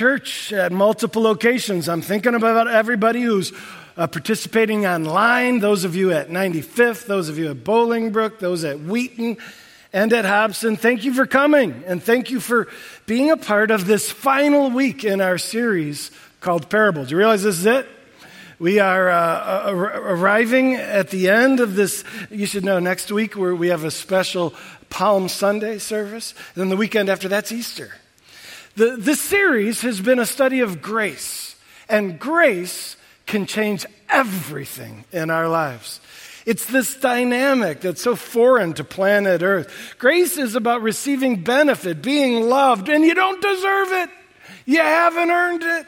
church at multiple locations. I'm thinking about everybody who's uh, participating online, those of you at 95th, those of you at Bolingbrook, those at Wheaton, and at Hobson. Thank you for coming, and thank you for being a part of this final week in our series called Parables. Do you realize this is it? We are uh, arriving at the end of this. You should know next week where we have a special Palm Sunday service. And then the weekend after that's Easter. The, this series has been a study of grace, and grace can change everything in our lives. It's this dynamic that's so foreign to planet Earth. Grace is about receiving benefit, being loved, and you don't deserve it. You haven't earned it.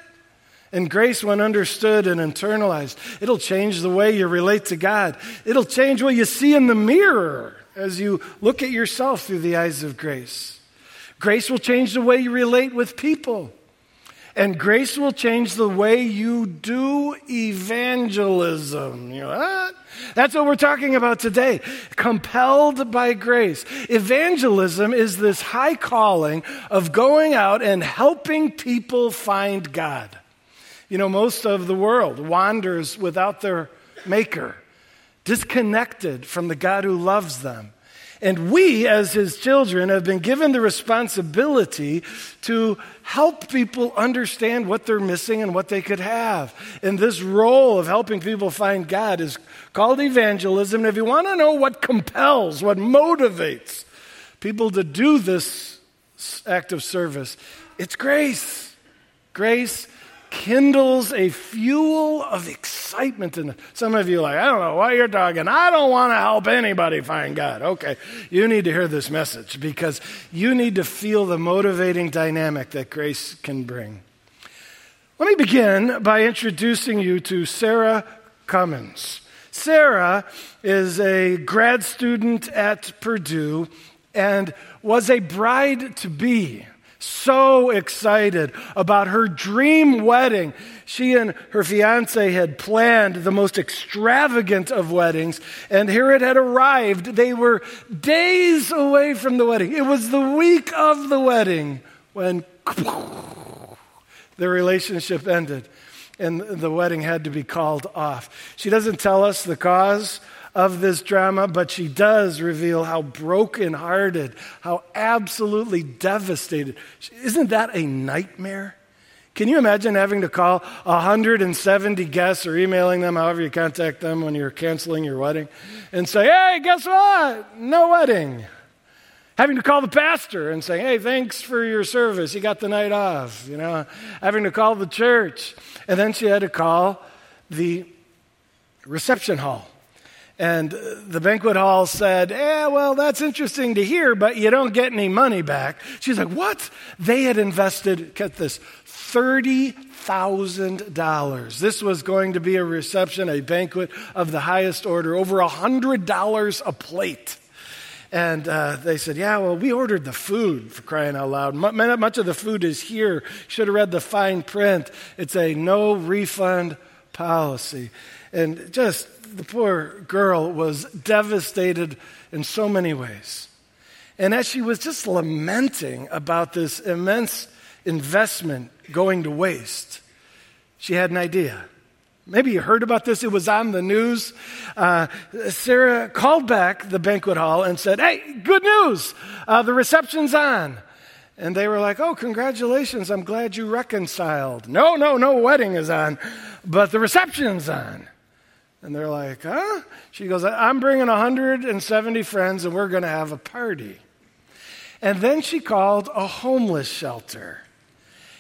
And grace, when understood and internalized, it'll change the way you relate to God. It'll change what you see in the mirror as you look at yourself through the eyes of grace. Grace will change the way you relate with people. And grace will change the way you do evangelism. You know, what? That's what we're talking about today. Compelled by grace. Evangelism is this high calling of going out and helping people find God. You know, most of the world wanders without their maker disconnected from the God who loves them. And we, as his children, have been given the responsibility to help people understand what they're missing and what they could have. And this role of helping people find God is called evangelism. And if you want to know what compels, what motivates people to do this act of service, it's grace. Grace kindles a fuel of excitement in some of you like i don't know what you're talking i don't want to help anybody find god. Okay you need to hear this message because you need to feel the motivating dynamic that grace can bring. Let me begin by introducing you to sarah cummins. Sarah is a grad student at purdue and was a bride to be so excited about her dream wedding. She and her fiance had planned the most extravagant of weddings, and here it had arrived. They were days away from the wedding. It was the week of the wedding when the relationship ended and the wedding had to be called off. She doesn't tell us the cause of this drama, but she does reveal how brokenhearted, how absolutely devastated. Isn't that a nightmare? Can you imagine having to call 170 guests or emailing them, however you contact them when you're canceling your wedding, and say, hey, guess what? No wedding. Having to call the pastor and say, hey, thanks for your service. You got the night off. You know, having to call the church. And then she had to call the reception hall and the banquet hall said, Yeah, well, that's interesting to hear, but you don't get any money back. She's like, What? They had invested, get this, $30,000. This was going to be a reception, a banquet of the highest order, over $100 a plate. And uh, they said, Yeah, well, we ordered the food for crying out loud. Much of the food is here. Should have read the fine print. It's a no refund policy. And just the poor girl was devastated in so many ways. And as she was just lamenting about this immense investment going to waste, she had an idea. Maybe you heard about this, it was on the news. Uh, Sarah called back the banquet hall and said, Hey, good news, uh, the reception's on. And they were like, Oh, congratulations, I'm glad you reconciled. No, no, no wedding is on, but the reception's on. And they're like, huh? She goes, I'm bringing 170 friends and we're going to have a party. And then she called a homeless shelter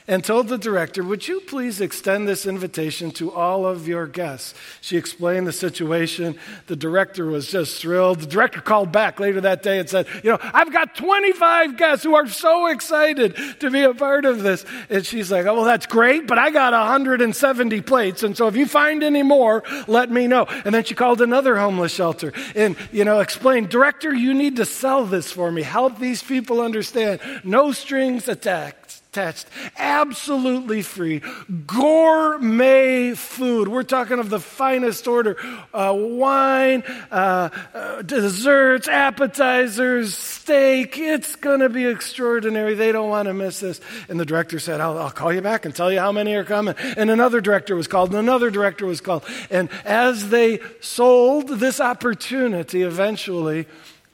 and told the director, Would you please extend this invitation to all of your guests? She explained the situation. The director was just thrilled. The director called back later that day and said, You know, I've got 25 guests who are so excited to be a part of this. And she's like, Oh, well, that's great, but I got 170 plates. And so if you find any more, let me know. And then she called another homeless shelter and, you know, explained, Director, you need to sell this for me. Help these people understand. No strings attached. Attached. Absolutely free. Gourmet food. We're talking of the finest order uh, wine, uh, uh, desserts, appetizers, steak. It's going to be extraordinary. They don't want to miss this. And the director said, I'll, I'll call you back and tell you how many are coming. And another director was called, and another director was called. And as they sold this opportunity, eventually,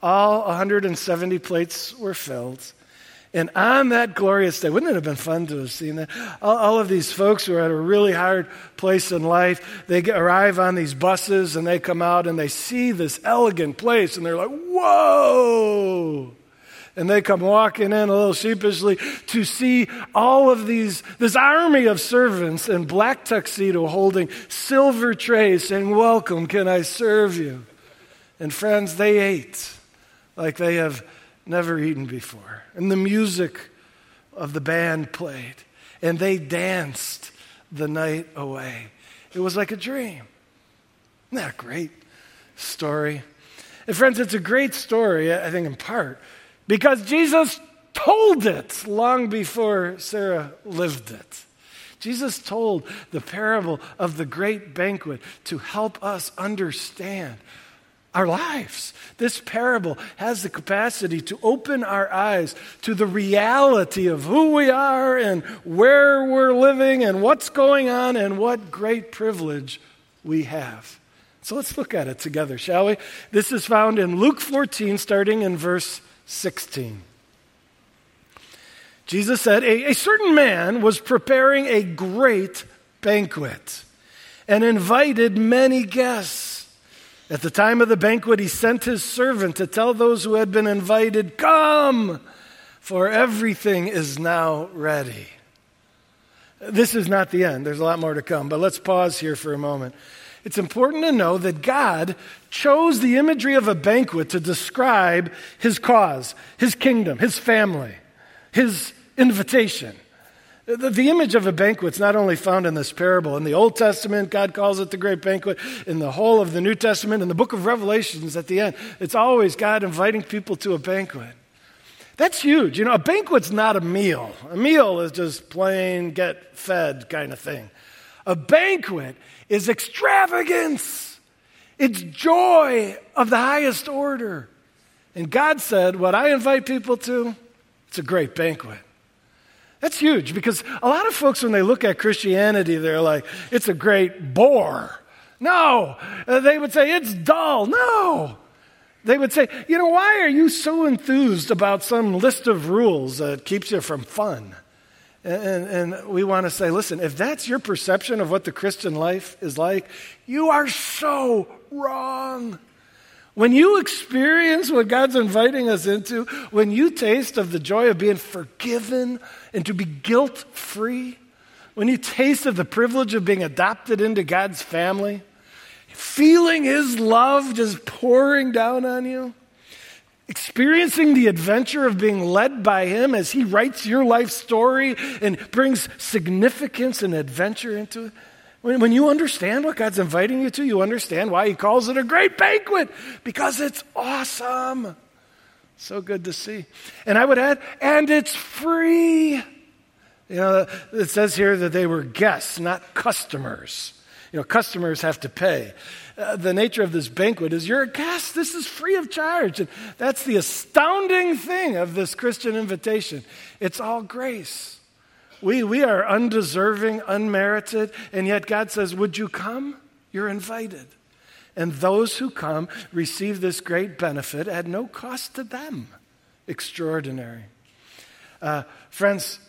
all 170 plates were filled. And on that glorious day, wouldn't it have been fun to have seen that? All, all of these folks who are at a really hard place in life, they get, arrive on these buses and they come out and they see this elegant place and they're like, whoa! And they come walking in a little sheepishly to see all of these, this army of servants in black tuxedo holding silver trays saying, Welcome, can I serve you? And friends, they ate like they have never eaten before. And the music of the band played, and they danced the night away. It was like a dream. Isn't that a great story? And friends, it's a great story, I think, in part, because Jesus told it long before Sarah lived it. Jesus told the parable of the great banquet to help us understand our lives. This parable has the capacity to open our eyes to the reality of who we are and where we're living and what's going on and what great privilege we have. So let's look at it together, shall we? This is found in Luke 14, starting in verse 16. Jesus said, A, a certain man was preparing a great banquet and invited many guests. At the time of the banquet, he sent his servant to tell those who had been invited, Come, for everything is now ready. This is not the end. There's a lot more to come, but let's pause here for a moment. It's important to know that God chose the imagery of a banquet to describe his cause, his kingdom, his family, his invitation. The, the image of a banquet is not only found in this parable. In the Old Testament, God calls it the great banquet. In the whole of the New Testament, in the book of Revelations at the end, it's always God inviting people to a banquet. That's huge. You know, a banquet's not a meal. A meal is just plain get fed kind of thing. A banquet is extravagance. It's joy of the highest order. And God said, What I invite people to, it's a great banquet. That's huge because a lot of folks, when they look at Christianity, they're like, it's a great bore. No. Uh, they would say, it's dull. No. They would say, you know, why are you so enthused about some list of rules that keeps you from fun? And, and, we want to say, listen, if that's your perception of what the Christian life is like, you are so wrong. When you experience what God's inviting us into, when you taste of the joy of being forgiven and to be guilt free, when you taste of the privilege of being adopted into God's family, feeling His love just pouring down on you, experiencing the adventure of being led by Him as He writes your life story and brings significance and adventure into it, when, when you understand what God's inviting you to, you understand why He calls it a great banquet because it's awesome. So good to see. And I would add, and it's free. You know, it says here that they were guests, not customers. You know, customers have to pay. Uh, the nature of this banquet is you're a guest. This is free of charge. And that's the astounding thing of this Christian invitation. It's all grace. We, we are undeserving, unmerited, and yet God says, Would you come? You're invited. And those who come receive this great benefit at no cost to them. Extraordinary. Uh, friends,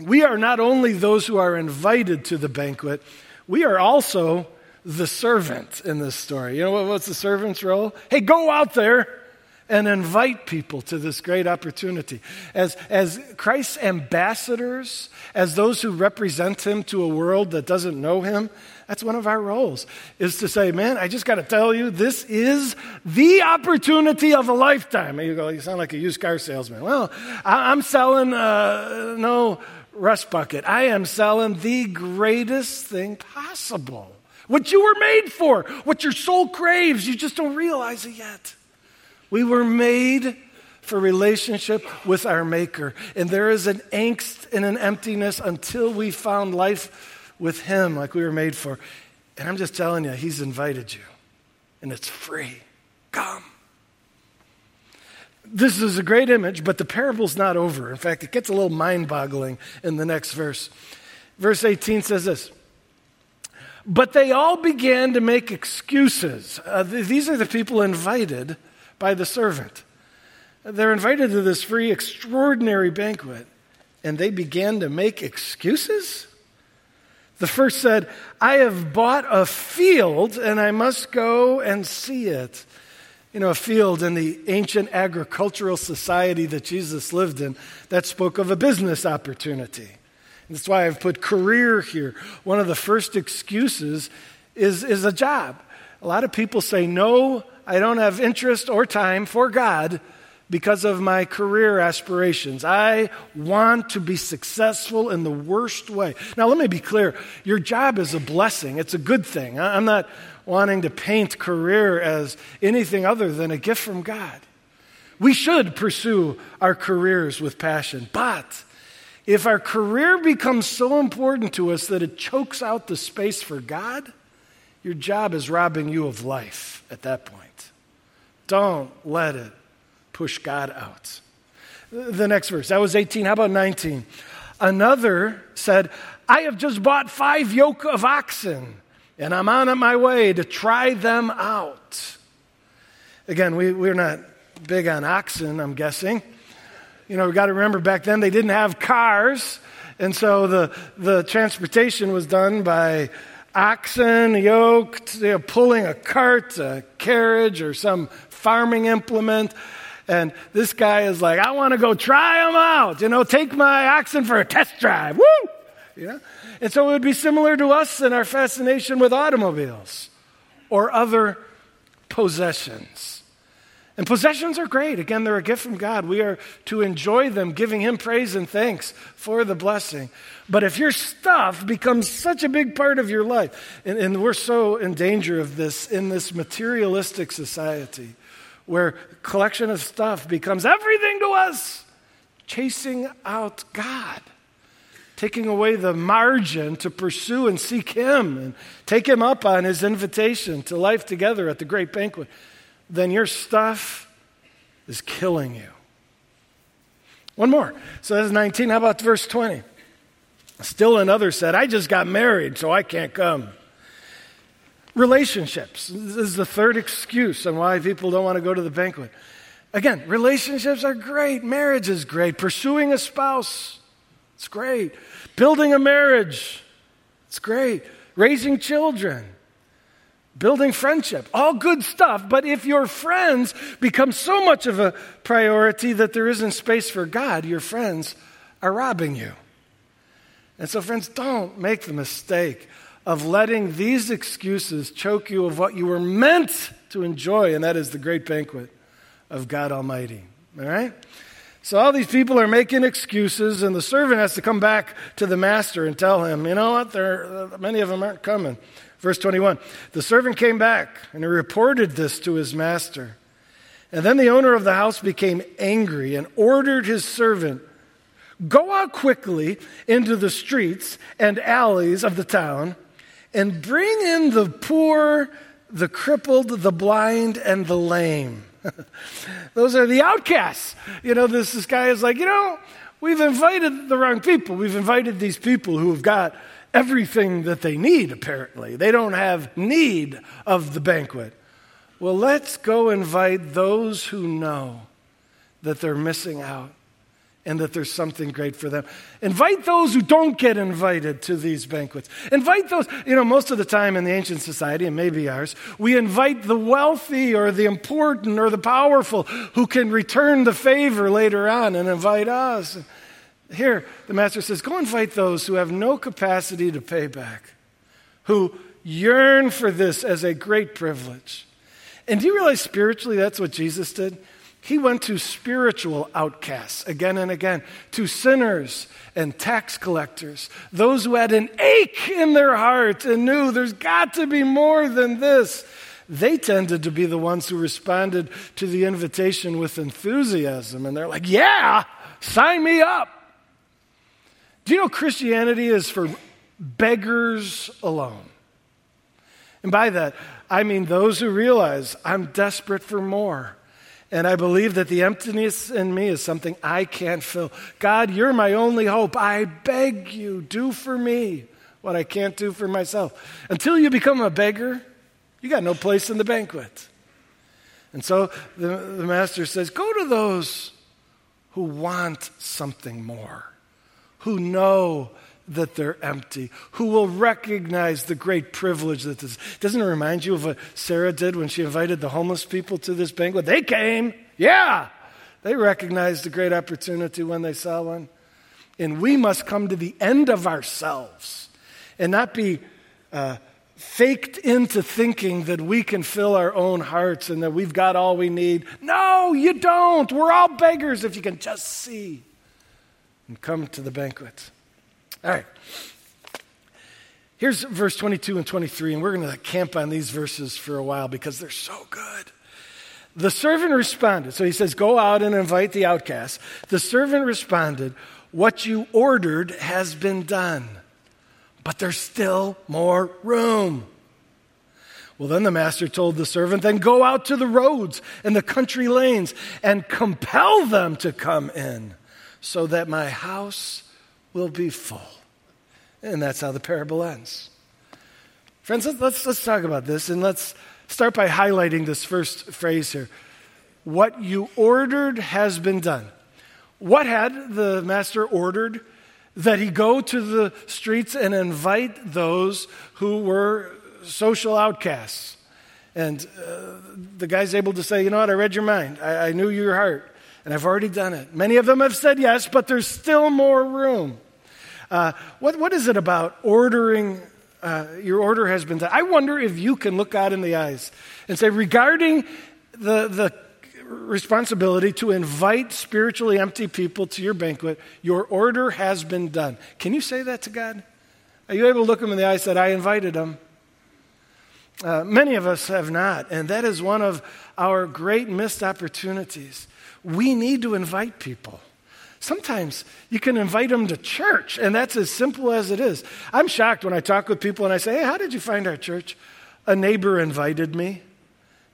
we are not only those who are invited to the banquet, we are also the servant in this story. You know what, what's the servant's role? Hey, go out there and invite people to this great opportunity. As, as Christ's ambassadors, as those who represent him to a world that doesn't know him, that's one of our roles, is to say, man, I just got to tell you, this is the opportunity of a lifetime. And you go, you sound like a used car salesman. Well, I, am selling, uh, no, rust bucket. I am selling the greatest thing possible. What you were made for, what your soul craves, you just don't realize it yet. We were made for relationship with our Maker. And there is an angst and an emptiness until we found life with Him like we were made for. And I'm just telling you, He's invited you, and it's free. Come. This is a great image, but the parable's not over. In fact, it gets a little mind boggling in the next verse. Verse 18 says this But they all began to make excuses. Uh, th- these are the people invited by the servant. They're invited to this free, extraordinary banquet, and they began to make excuses? The first said, I have bought a field and I must go and see it. You know, a field in the ancient agricultural society that Jesus lived in, that spoke of a business opportunity. That's why I've put career here. One of the first excuses is, is a job. A lot of people say, No, I don't have interest or time for God because of my career aspirations. I want to be successful in the worst way. Now, let me be clear your job is a blessing, it's a good thing. I'm not wanting to paint career as anything other than a gift from God. We should pursue our careers with passion, but if our career becomes so important to us that it chokes out the space for God, your job is robbing you of life at that point. Don't let it push God out. The next verse, that was 18. How about 19? Another said, I have just bought five yoke of oxen, and I'm on my way to try them out. Again, we, we're not big on oxen, I'm guessing. You know, we got to remember back then they didn't have cars, and so the, the transportation was done by oxen yoked, you know, pulling a cart, a carriage, or some farming implement. And this guy is like, I want to go try them out. You know, take my oxen for a test drive. Woo! You know? And so it would be similar to us in our fascination with automobiles or other possessions. And possessions are great. Again, they're a gift from God. We are to enjoy them, giving Him praise and thanks for the blessing. But if your stuff becomes such a big part of your life, and, and we're so in danger of this in this materialistic society, where collection of stuff becomes everything to us, chasing out God, taking away the margin to pursue and seek Him and take Him up on His invitation to life together at the great banquet, then your stuff is killing you. One more. So that's 19. How about verse 20? Still another said, I just got married, so I can't come. Relationships. This is the third excuse on why people don't want to go to the banquet. Again, relationships are great. Marriage is great. Pursuing a spouse, it's great. Building a marriage, it's great. Raising children, building friendship, all good stuff. But if your friends become so much of a priority that there isn't space for God, your friends are robbing you. And so, friends, don't make the mistake of letting these excuses choke you of what you were meant to enjoy, and that is the great banquet of God Almighty. All right? So all these people are making excuses, and the servant has to come back to the master and tell him, you know what, there, uh, many of them aren't coming. Verse 21 The servant came back and he reported this to his master. And then the owner of the house became angry and ordered his servant, Go out quickly into the streets and alleys of the town and bring in the poor, the crippled, the blind, and the lame. Those are the outcasts. You know, this, this guy is like, you know, we've invited the wrong people. We've invited these people who have got everything that they need, apparently. They don't have need of the banquet. Well, let's go invite those who know that they're missing out and that there's something great for them. Invite those who don't get invited to these banquets. Invite those, you know, most of the time in the ancient society, and maybe ours, we invite the wealthy or the important or the powerful who can return the favor later on and invite us. Here, the master says, go invite those who have no capacity to pay back, who yearn for this as a great privilege. And do you realize spiritually that's what Jesus did? He went to spiritual outcasts again and again, to sinners and tax collectors, those who had an ache in their heart and knew there's got to be more than this. they tended to be the ones who responded to the invitation with enthusiasm. And they're like, Yeah, sign me up. Do you know Christianity is for beggars alone? And by that, I mean those who realize I'm desperate for more. And I believe that the emptiness in me is something I can't fill. God, you're my only hope. I beg you, do for me what I can't do for myself. Until you become a beggar, you got no place in the banquet. And so the, the master says, Go to those who want something more, who know that they're empty, who will recognize the great privilege that this doesn't it remind you of what Sarah did when she invited the homeless people to this banquet? They came, yeah. They recognized the great opportunity when they saw one. And we must come to the end of ourselves and not be uh, faked into thinking that we can fill our own hearts and that we've got all we need. No, you don't. We're all beggars if you can just see and come to the banquet. All right. Here's verse 22 and 23, and we're going to camp on these verses for a while because they're so good. The servant responded. So he says, Go out and invite the outcast. The servant responded, What you ordered has been done, but there's still more room. Well, then the master told the servant, Then go out to the roads and the country lanes and compel them to come in, so that my house will be full. And that's how the parable ends. Friends, let's, let's talk about this and let's start by highlighting this first phrase here. What you ordered has been done. What had the master ordered? That he go to the streets and invite those who were social outcasts. And uh, the guy's able to say, You know what? I read your mind. I, I knew your heart and I've already done it. Many of them have said yes, but there's still more room. Uh, what, what is it about ordering? Uh, your order has been done. I wonder if you can look God in the eyes and say, regarding the, the responsibility to invite spiritually empty people to your banquet, your order has been done. Can you say that to God? Are you able to look him in the eyes and say, I invited him? Uh, many of us have not, and that is one of our great missed opportunities. We need to invite people. Sometimes you can invite them to church, and that's as simple as it is. I'm shocked when I talk with people and I say, Hey, how did you find our church? A neighbor invited me.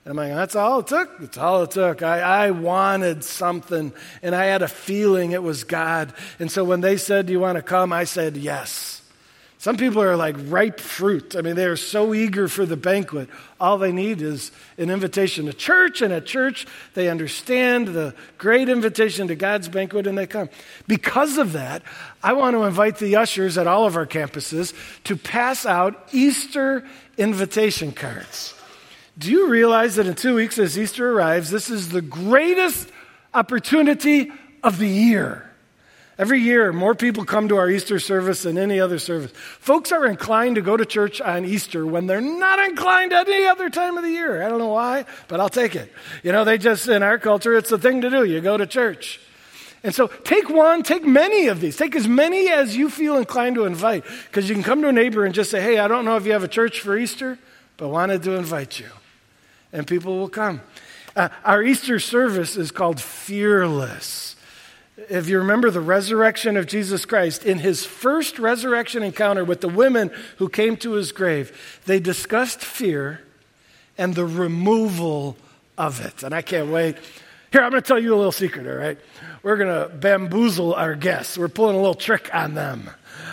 And I'm like, That's all it took. That's all it took. I, I wanted something, and I had a feeling it was God. And so when they said, Do you want to come? I said, Yes. Some people are like ripe fruit. I mean, they are so eager for the banquet. All they need is an invitation to church, and at church, they understand the great invitation to God's banquet and they come. Because of that, I want to invite the ushers at all of our campuses to pass out Easter invitation cards. Do you realize that in two weeks, as Easter arrives, this is the greatest opportunity of the year? Every year, more people come to our Easter service than any other service. Folks are inclined to go to church on Easter when they're not inclined at any other time of the year. I don't know why, but I'll take it. You know, they just, in our culture, it's the thing to do. You go to church. And so take one, take many of these. Take as many as you feel inclined to invite. Because you can come to a neighbor and just say, hey, I don't know if you have a church for Easter, but wanted to invite you. And people will come. Uh, our Easter service is called Fearless. If you remember the resurrection of Jesus Christ, in his first resurrection encounter with the women who came to his grave, they discussed fear and the removal of it. And I can't wait. Here, I'm going to tell you a little secret, all right? We're going to bamboozle our guests. We're pulling a little trick on them.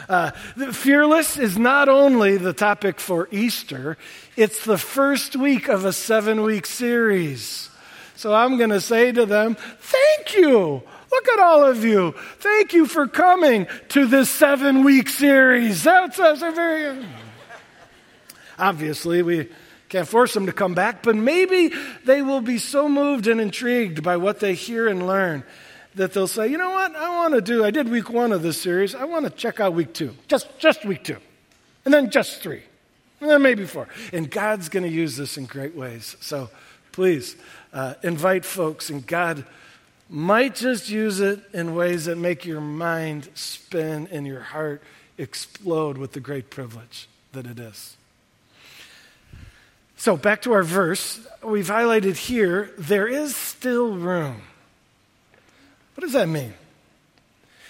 Uh, fearless is not only the topic for Easter, it's the first week of a seven week series. So I'm going to say to them, Thank you. Look at all of you. Thank you for coming to this seven week series. That's, a very. Obviously, we can't force them to come back, but maybe they will be so moved and intrigued by what they hear and learn that they'll say, you know what, I want to do, I did week one of this series, I want to check out week two, just, just week two, and then just three, and then maybe four. And God's going to use this in great ways. So please uh, invite folks, and God might just use it in ways that make your mind spin and your heart explode with the great privilege that it is. So, back to our verse, we've highlighted here there is still room. What does that mean?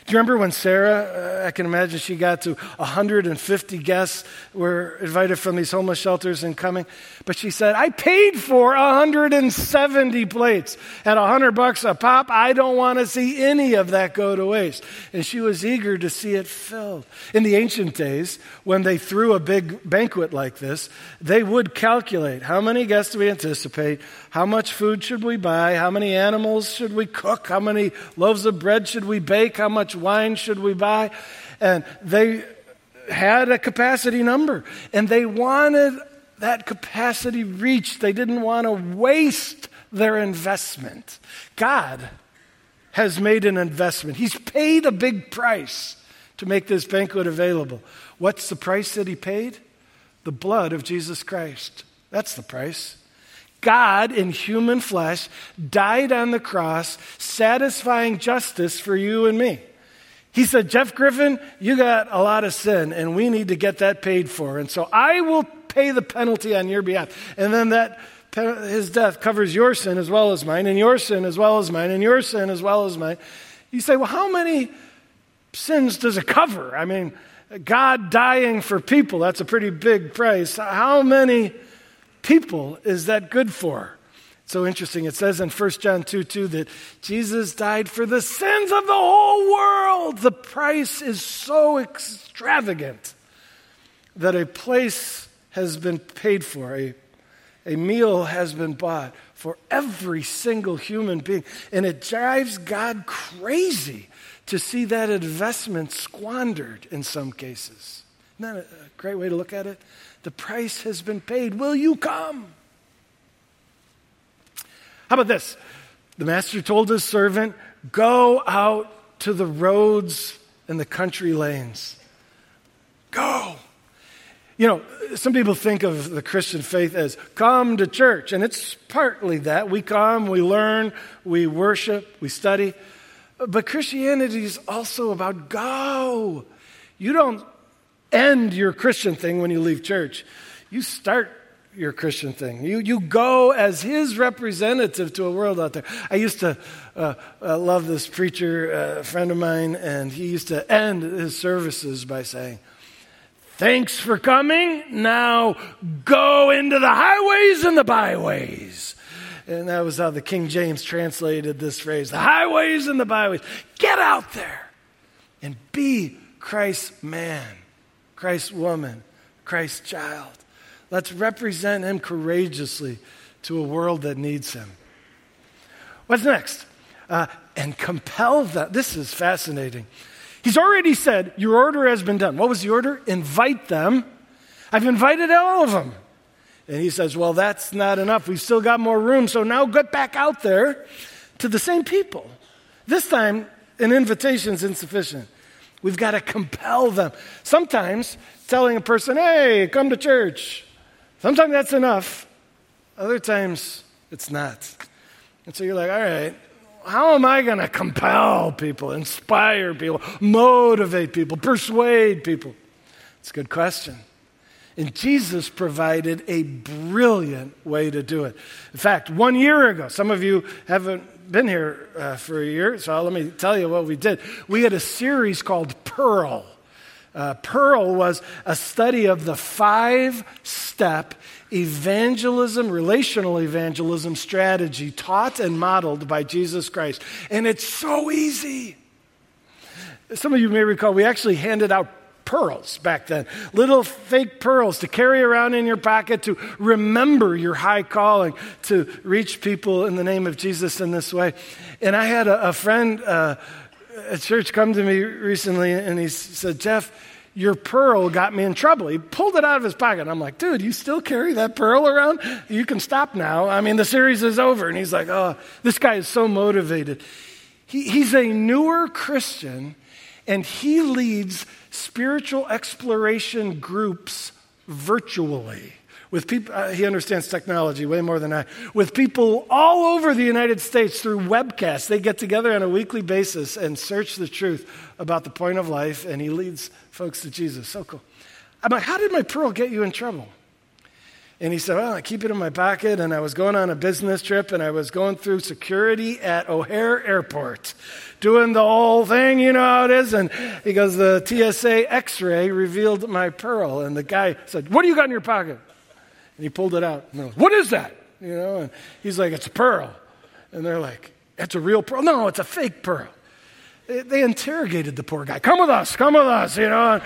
Do you remember when Sarah, uh, I can imagine she got to 150 guests were invited from these homeless shelters and coming, but she said, I paid for 170 plates at 100 bucks a pop. I don't want to see any of that go to waste. And she was eager to see it filled. In the ancient days, when they threw a big banquet like this, they would calculate how many guests do we anticipate? How much food should we buy? How many animals should we cook? How many loaves of bread should we bake? How much wine should we buy? And they had a capacity number, and they wanted that capacity reached. They didn't want to waste their investment. God has made an investment, He's paid a big price to make this banquet available. What's the price that He paid? The blood of Jesus Christ. That's the price. God in human flesh died on the cross, satisfying justice for you and me. He said, Jeff Griffin, you got a lot of sin, and we need to get that paid for. And so I will pay the penalty on your behalf. And then that his death covers your sin as well as mine, and your sin as well as mine, and your sin as well as mine. You say, well, how many sins does it cover? I mean, God dying for people, that's a pretty big price. How many people is that good for? So interesting. It says in 1 John 2 2 that Jesus died for the sins of the whole world. The price is so extravagant that a place has been paid for, a, a meal has been bought for every single human being. And it drives God crazy to see that investment squandered in some cases. Isn't that a great way to look at it? The price has been paid. Will you come? How about this? The master told his servant, Go out to the roads and the country lanes. Go. You know, some people think of the Christian faith as come to church, and it's partly that. We come, we learn, we worship, we study. But Christianity is also about go. You don't end your Christian thing when you leave church. You start your Christian thing. You, you go as his representative to a world out there. I used to uh, uh, love this preacher, uh, friend of mine, and he used to end his services by saying, Thanks for coming. Now go into the highways and the byways. And that was how the King James translated this phrase the highways and the byways. Get out there and be Christ's man. Christ's woman, Christ's child. Let's represent him courageously to a world that needs him. What's next? Uh, and compel them. This is fascinating. He's already said, Your order has been done. What was the order? Invite them. I've invited all of them. And he says, Well, that's not enough. We've still got more room. So now get back out there to the same people. This time, an invitation is insufficient. We've got to compel them. Sometimes telling a person, hey, come to church, sometimes that's enough. Other times, it's not. And so you're like, all right, how am I going to compel people, inspire people, motivate people, persuade people? It's a good question. And Jesus provided a brilliant way to do it. In fact, one year ago, some of you haven't been here uh, for a year, so let me tell you what we did. We had a series called Pearl. Uh, Pearl was a study of the five step evangelism, relational evangelism strategy taught and modeled by Jesus Christ. And it's so easy. Some of you may recall we actually handed out pearls back then. Little fake pearls to carry around in your pocket to remember your high calling to reach people in the name of Jesus in this way. And I had a, a friend uh, at church come to me recently and he said, Jeff, your pearl got me in trouble. He pulled it out of his pocket. I'm like, dude, you still carry that pearl around? You can stop now. I mean, the series is over. And he's like, oh, this guy is so motivated. He, he's a newer Christian and he leads spiritual exploration groups virtually with people uh, he understands technology way more than i with people all over the united states through webcasts they get together on a weekly basis and search the truth about the point of life and he leads folks to jesus so cool i'm like how did my pearl get you in trouble And he said, Well, I keep it in my pocket. And I was going on a business trip and I was going through security at O'Hare Airport, doing the whole thing, you know how it is. And he goes, The TSA x ray revealed my pearl. And the guy said, What do you got in your pocket? And he pulled it out. And goes, What is that? You know, and he's like, It's a pearl. And they're like, It's a real pearl. No, it's a fake pearl. They interrogated the poor guy. Come with us, come with us, you know.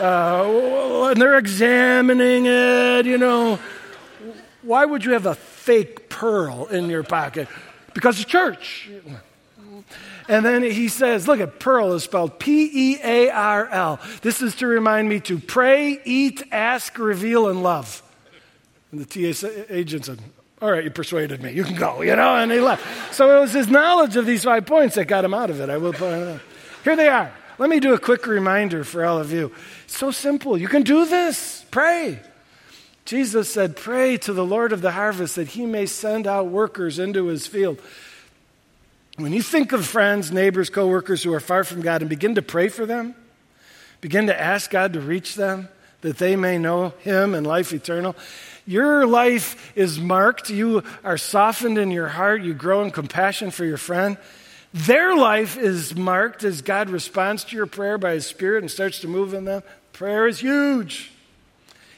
Uh, and they're examining it, you know. Why would you have a fake pearl in your pocket? Because it's church. And then he says, look at pearl is spelled P E A R L. This is to remind me to pray, eat, ask, reveal, and love. And the TSA agent said, all right, you persuaded me. You can go, you know, and he left. So it was his knowledge of these five points that got him out of it. I will point out. Here they are. Let me do a quick reminder for all of you. It's so simple. You can do this. Pray. Jesus said, Pray to the Lord of the harvest that he may send out workers into his field. When you think of friends, neighbors, coworkers who are far from God and begin to pray for them, begin to ask God to reach them that they may know him and life eternal, your life is marked. You are softened in your heart. You grow in compassion for your friend. Their life is marked as God responds to your prayer by His Spirit and starts to move in them. Prayer is huge.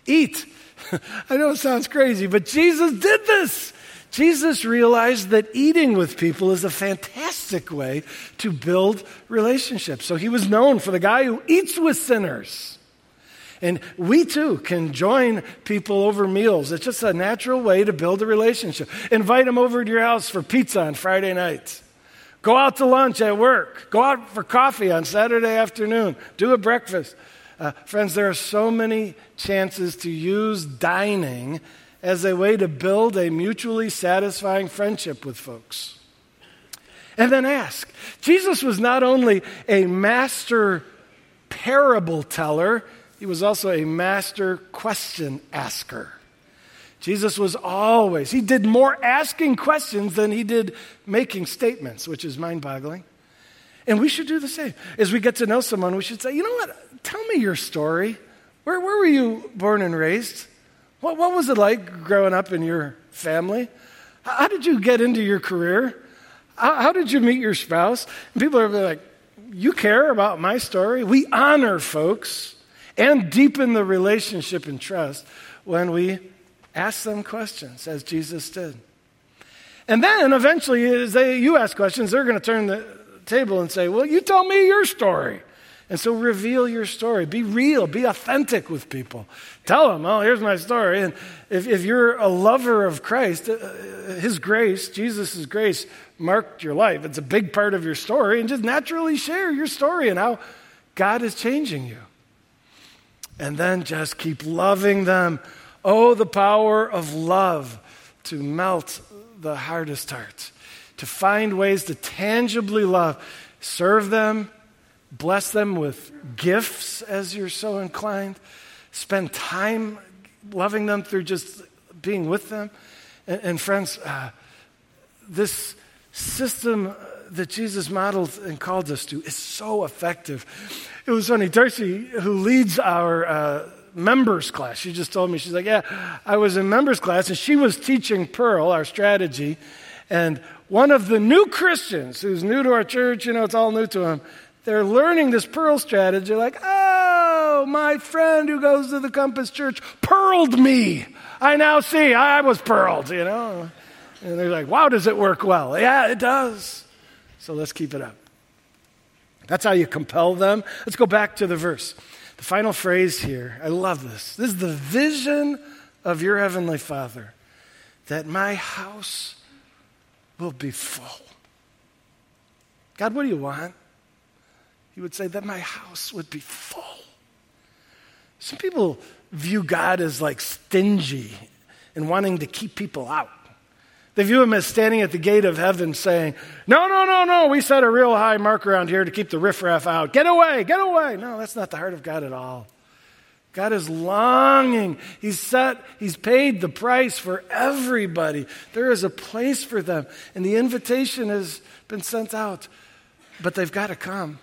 Eat. I know it sounds crazy, but Jesus did this. Jesus realized that eating with people is a fantastic way to build relationships. So he was known for the guy who eats with sinners. And we too can join people over meals. It's just a natural way to build a relationship. Invite them over to your house for pizza on Friday nights. Go out to lunch at work. Go out for coffee on Saturday afternoon. Do a breakfast. Uh, friends, there are so many chances to use dining as a way to build a mutually satisfying friendship with folks. And then ask. Jesus was not only a master parable teller, he was also a master question asker. Jesus was always, he did more asking questions than he did making statements, which is mind boggling. And we should do the same. As we get to know someone, we should say, you know what? Tell me your story. Where, where were you born and raised? What, what was it like growing up in your family? How, how did you get into your career? How, how did you meet your spouse? And people are like, you care about my story? We honor folks and deepen the relationship and trust when we ask them questions, as Jesus did. And then eventually, as they, you ask questions, they're going to turn the table and say, Well, you tell me your story. And so reveal your story. Be real. Be authentic with people. Tell them, oh, here's my story. And if, if you're a lover of Christ, uh, His grace, Jesus' grace, marked your life. It's a big part of your story. And just naturally share your story and how God is changing you and then just keep loving them. Oh, the power of love to melt the hardest heart, to find ways to tangibly love, serve them, bless them with gifts as you're so inclined, spend time loving them through just being with them. And, and friends, uh, this system that Jesus modeled and called us to is so effective. It was funny. Darcy, who leads our uh, members class, she just told me, she's like, Yeah, I was in members class, and she was teaching Pearl, our strategy. And one of the new Christians who's new to our church, you know, it's all new to them, they're learning this Pearl strategy. Like, oh, my friend who goes to the Compass Church pearled me. I now see I was pearled, you know. And they're like, wow, does it work well? Yeah, it does. So let's keep it up. That's how you compel them. Let's go back to the verse. The final phrase here, I love this. This is the vision of your heavenly Father that my house will be full. God, what do you want? He would say that my house would be full. Some people view God as like stingy and wanting to keep people out. They view him as standing at the gate of heaven saying, No, no, no, no, we set a real high mark around here to keep the riffraff out. Get away, get away. No, that's not the heart of God at all. God is longing. He's set, He's paid the price for everybody. There is a place for them. And the invitation has been sent out. But they've got to come.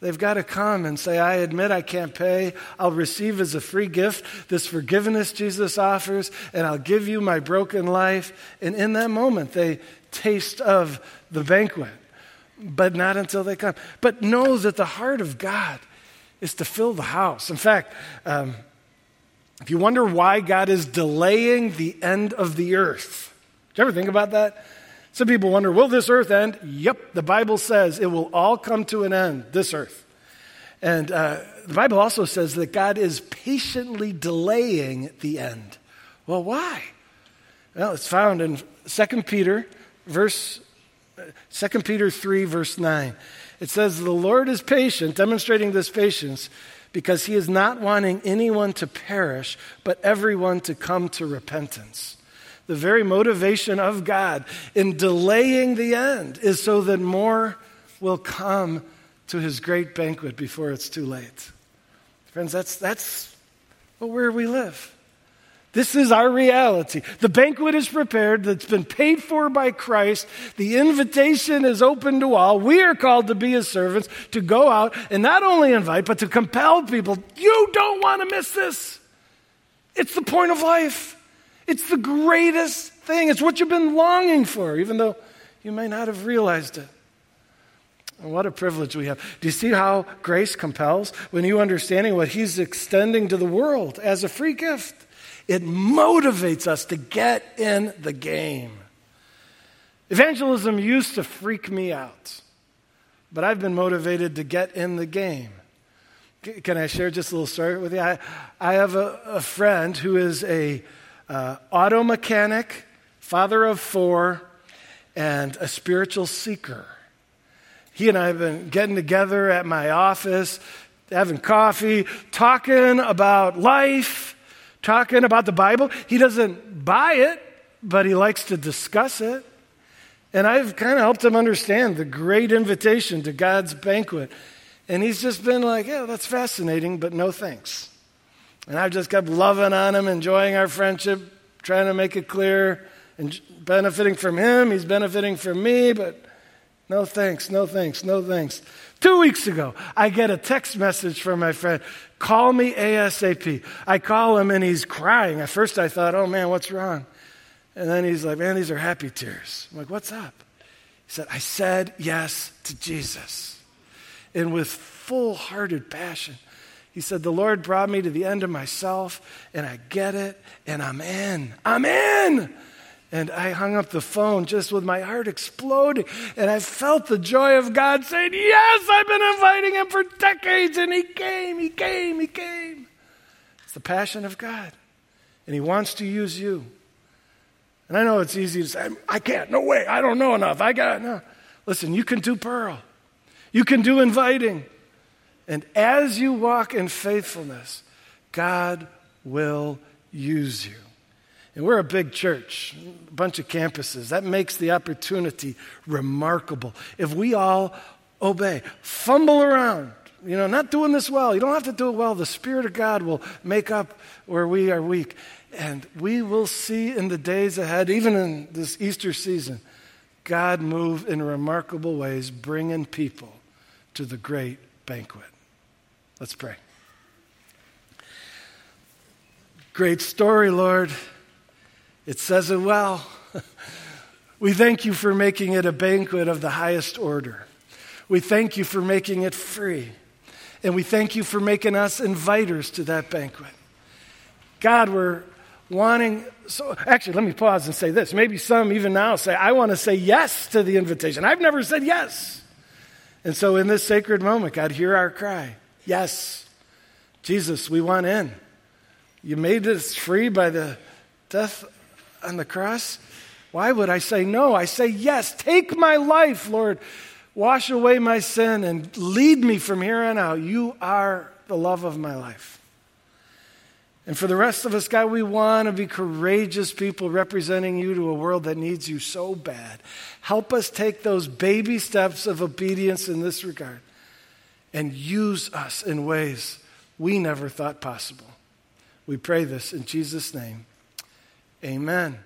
They've got to come and say, I admit I can't pay. I'll receive as a free gift this forgiveness Jesus offers, and I'll give you my broken life. And in that moment, they taste of the banquet, but not until they come. But know that the heart of God is to fill the house. In fact, um, if you wonder why God is delaying the end of the earth, do you ever think about that? Some people wonder, will this earth end? Yep, the Bible says it will all come to an end, this earth. And uh, the Bible also says that God is patiently delaying the end. Well, why? Well, it's found in 2 Peter, verse 2 Peter 3, verse 9. It says, The Lord is patient, demonstrating this patience, because he is not wanting anyone to perish, but everyone to come to repentance. The very motivation of God in delaying the end is so that more will come to his great banquet before it's too late. Friends, that's, that's where we live. This is our reality. The banquet is prepared, that's been paid for by Christ. The invitation is open to all. We are called to be his servants, to go out and not only invite, but to compel people. You don't want to miss this. It's the point of life. It's the greatest thing. It's what you've been longing for, even though you may not have realized it. And what a privilege we have. Do you see how grace compels? When you understanding what He's extending to the world as a free gift, it motivates us to get in the game. Evangelism used to freak me out, but I've been motivated to get in the game. Can I share just a little story with you? I, I have a, a friend who is a uh, auto mechanic, father of four, and a spiritual seeker. He and I have been getting together at my office, having coffee, talking about life, talking about the Bible. He doesn't buy it, but he likes to discuss it. And I've kind of helped him understand the great invitation to God's banquet. And he's just been like, yeah, that's fascinating, but no thanks. And I've just kept loving on him, enjoying our friendship, trying to make it clear, and benefiting from him. He's benefiting from me, but no thanks, no thanks, no thanks. Two weeks ago, I get a text message from my friend. Call me ASAP. I call him and he's crying. At first, I thought, oh man, what's wrong? And then he's like, man, these are happy tears. I'm like, what's up? He said, I said yes to Jesus. And with full hearted passion, he said, The Lord brought me to the end of myself, and I get it, and I'm in. I'm in. And I hung up the phone just with my heart exploding. And I felt the joy of God saying, Yes, I've been inviting him for decades. And he came, he came, he came. It's the passion of God. And he wants to use you. And I know it's easy to say, I can't, no way, I don't know enough. I got, no. Listen, you can do Pearl, you can do inviting. And as you walk in faithfulness, God will use you. And we're a big church, a bunch of campuses. That makes the opportunity remarkable. If we all obey, fumble around, you know, not doing this well, you don't have to do it well. The Spirit of God will make up where we are weak. And we will see in the days ahead, even in this Easter season, God move in remarkable ways, bringing people to the great banquet. Let's pray. Great story, Lord. It says it well. we thank you for making it a banquet of the highest order. We thank you for making it free. And we thank you for making us inviters to that banquet. God, we're wanting, so actually, let me pause and say this. Maybe some even now say, I want to say yes to the invitation. I've never said yes. And so in this sacred moment, God, hear our cry. Yes. Jesus, we want in. You made us free by the death on the cross. Why would I say no? I say yes. Take my life, Lord. Wash away my sin and lead me from here on out. You are the love of my life. And for the rest of us, God, we want to be courageous people representing you to a world that needs you so bad. Help us take those baby steps of obedience in this regard and use us in ways we never thought possible. We pray this in Jesus' name. Amen.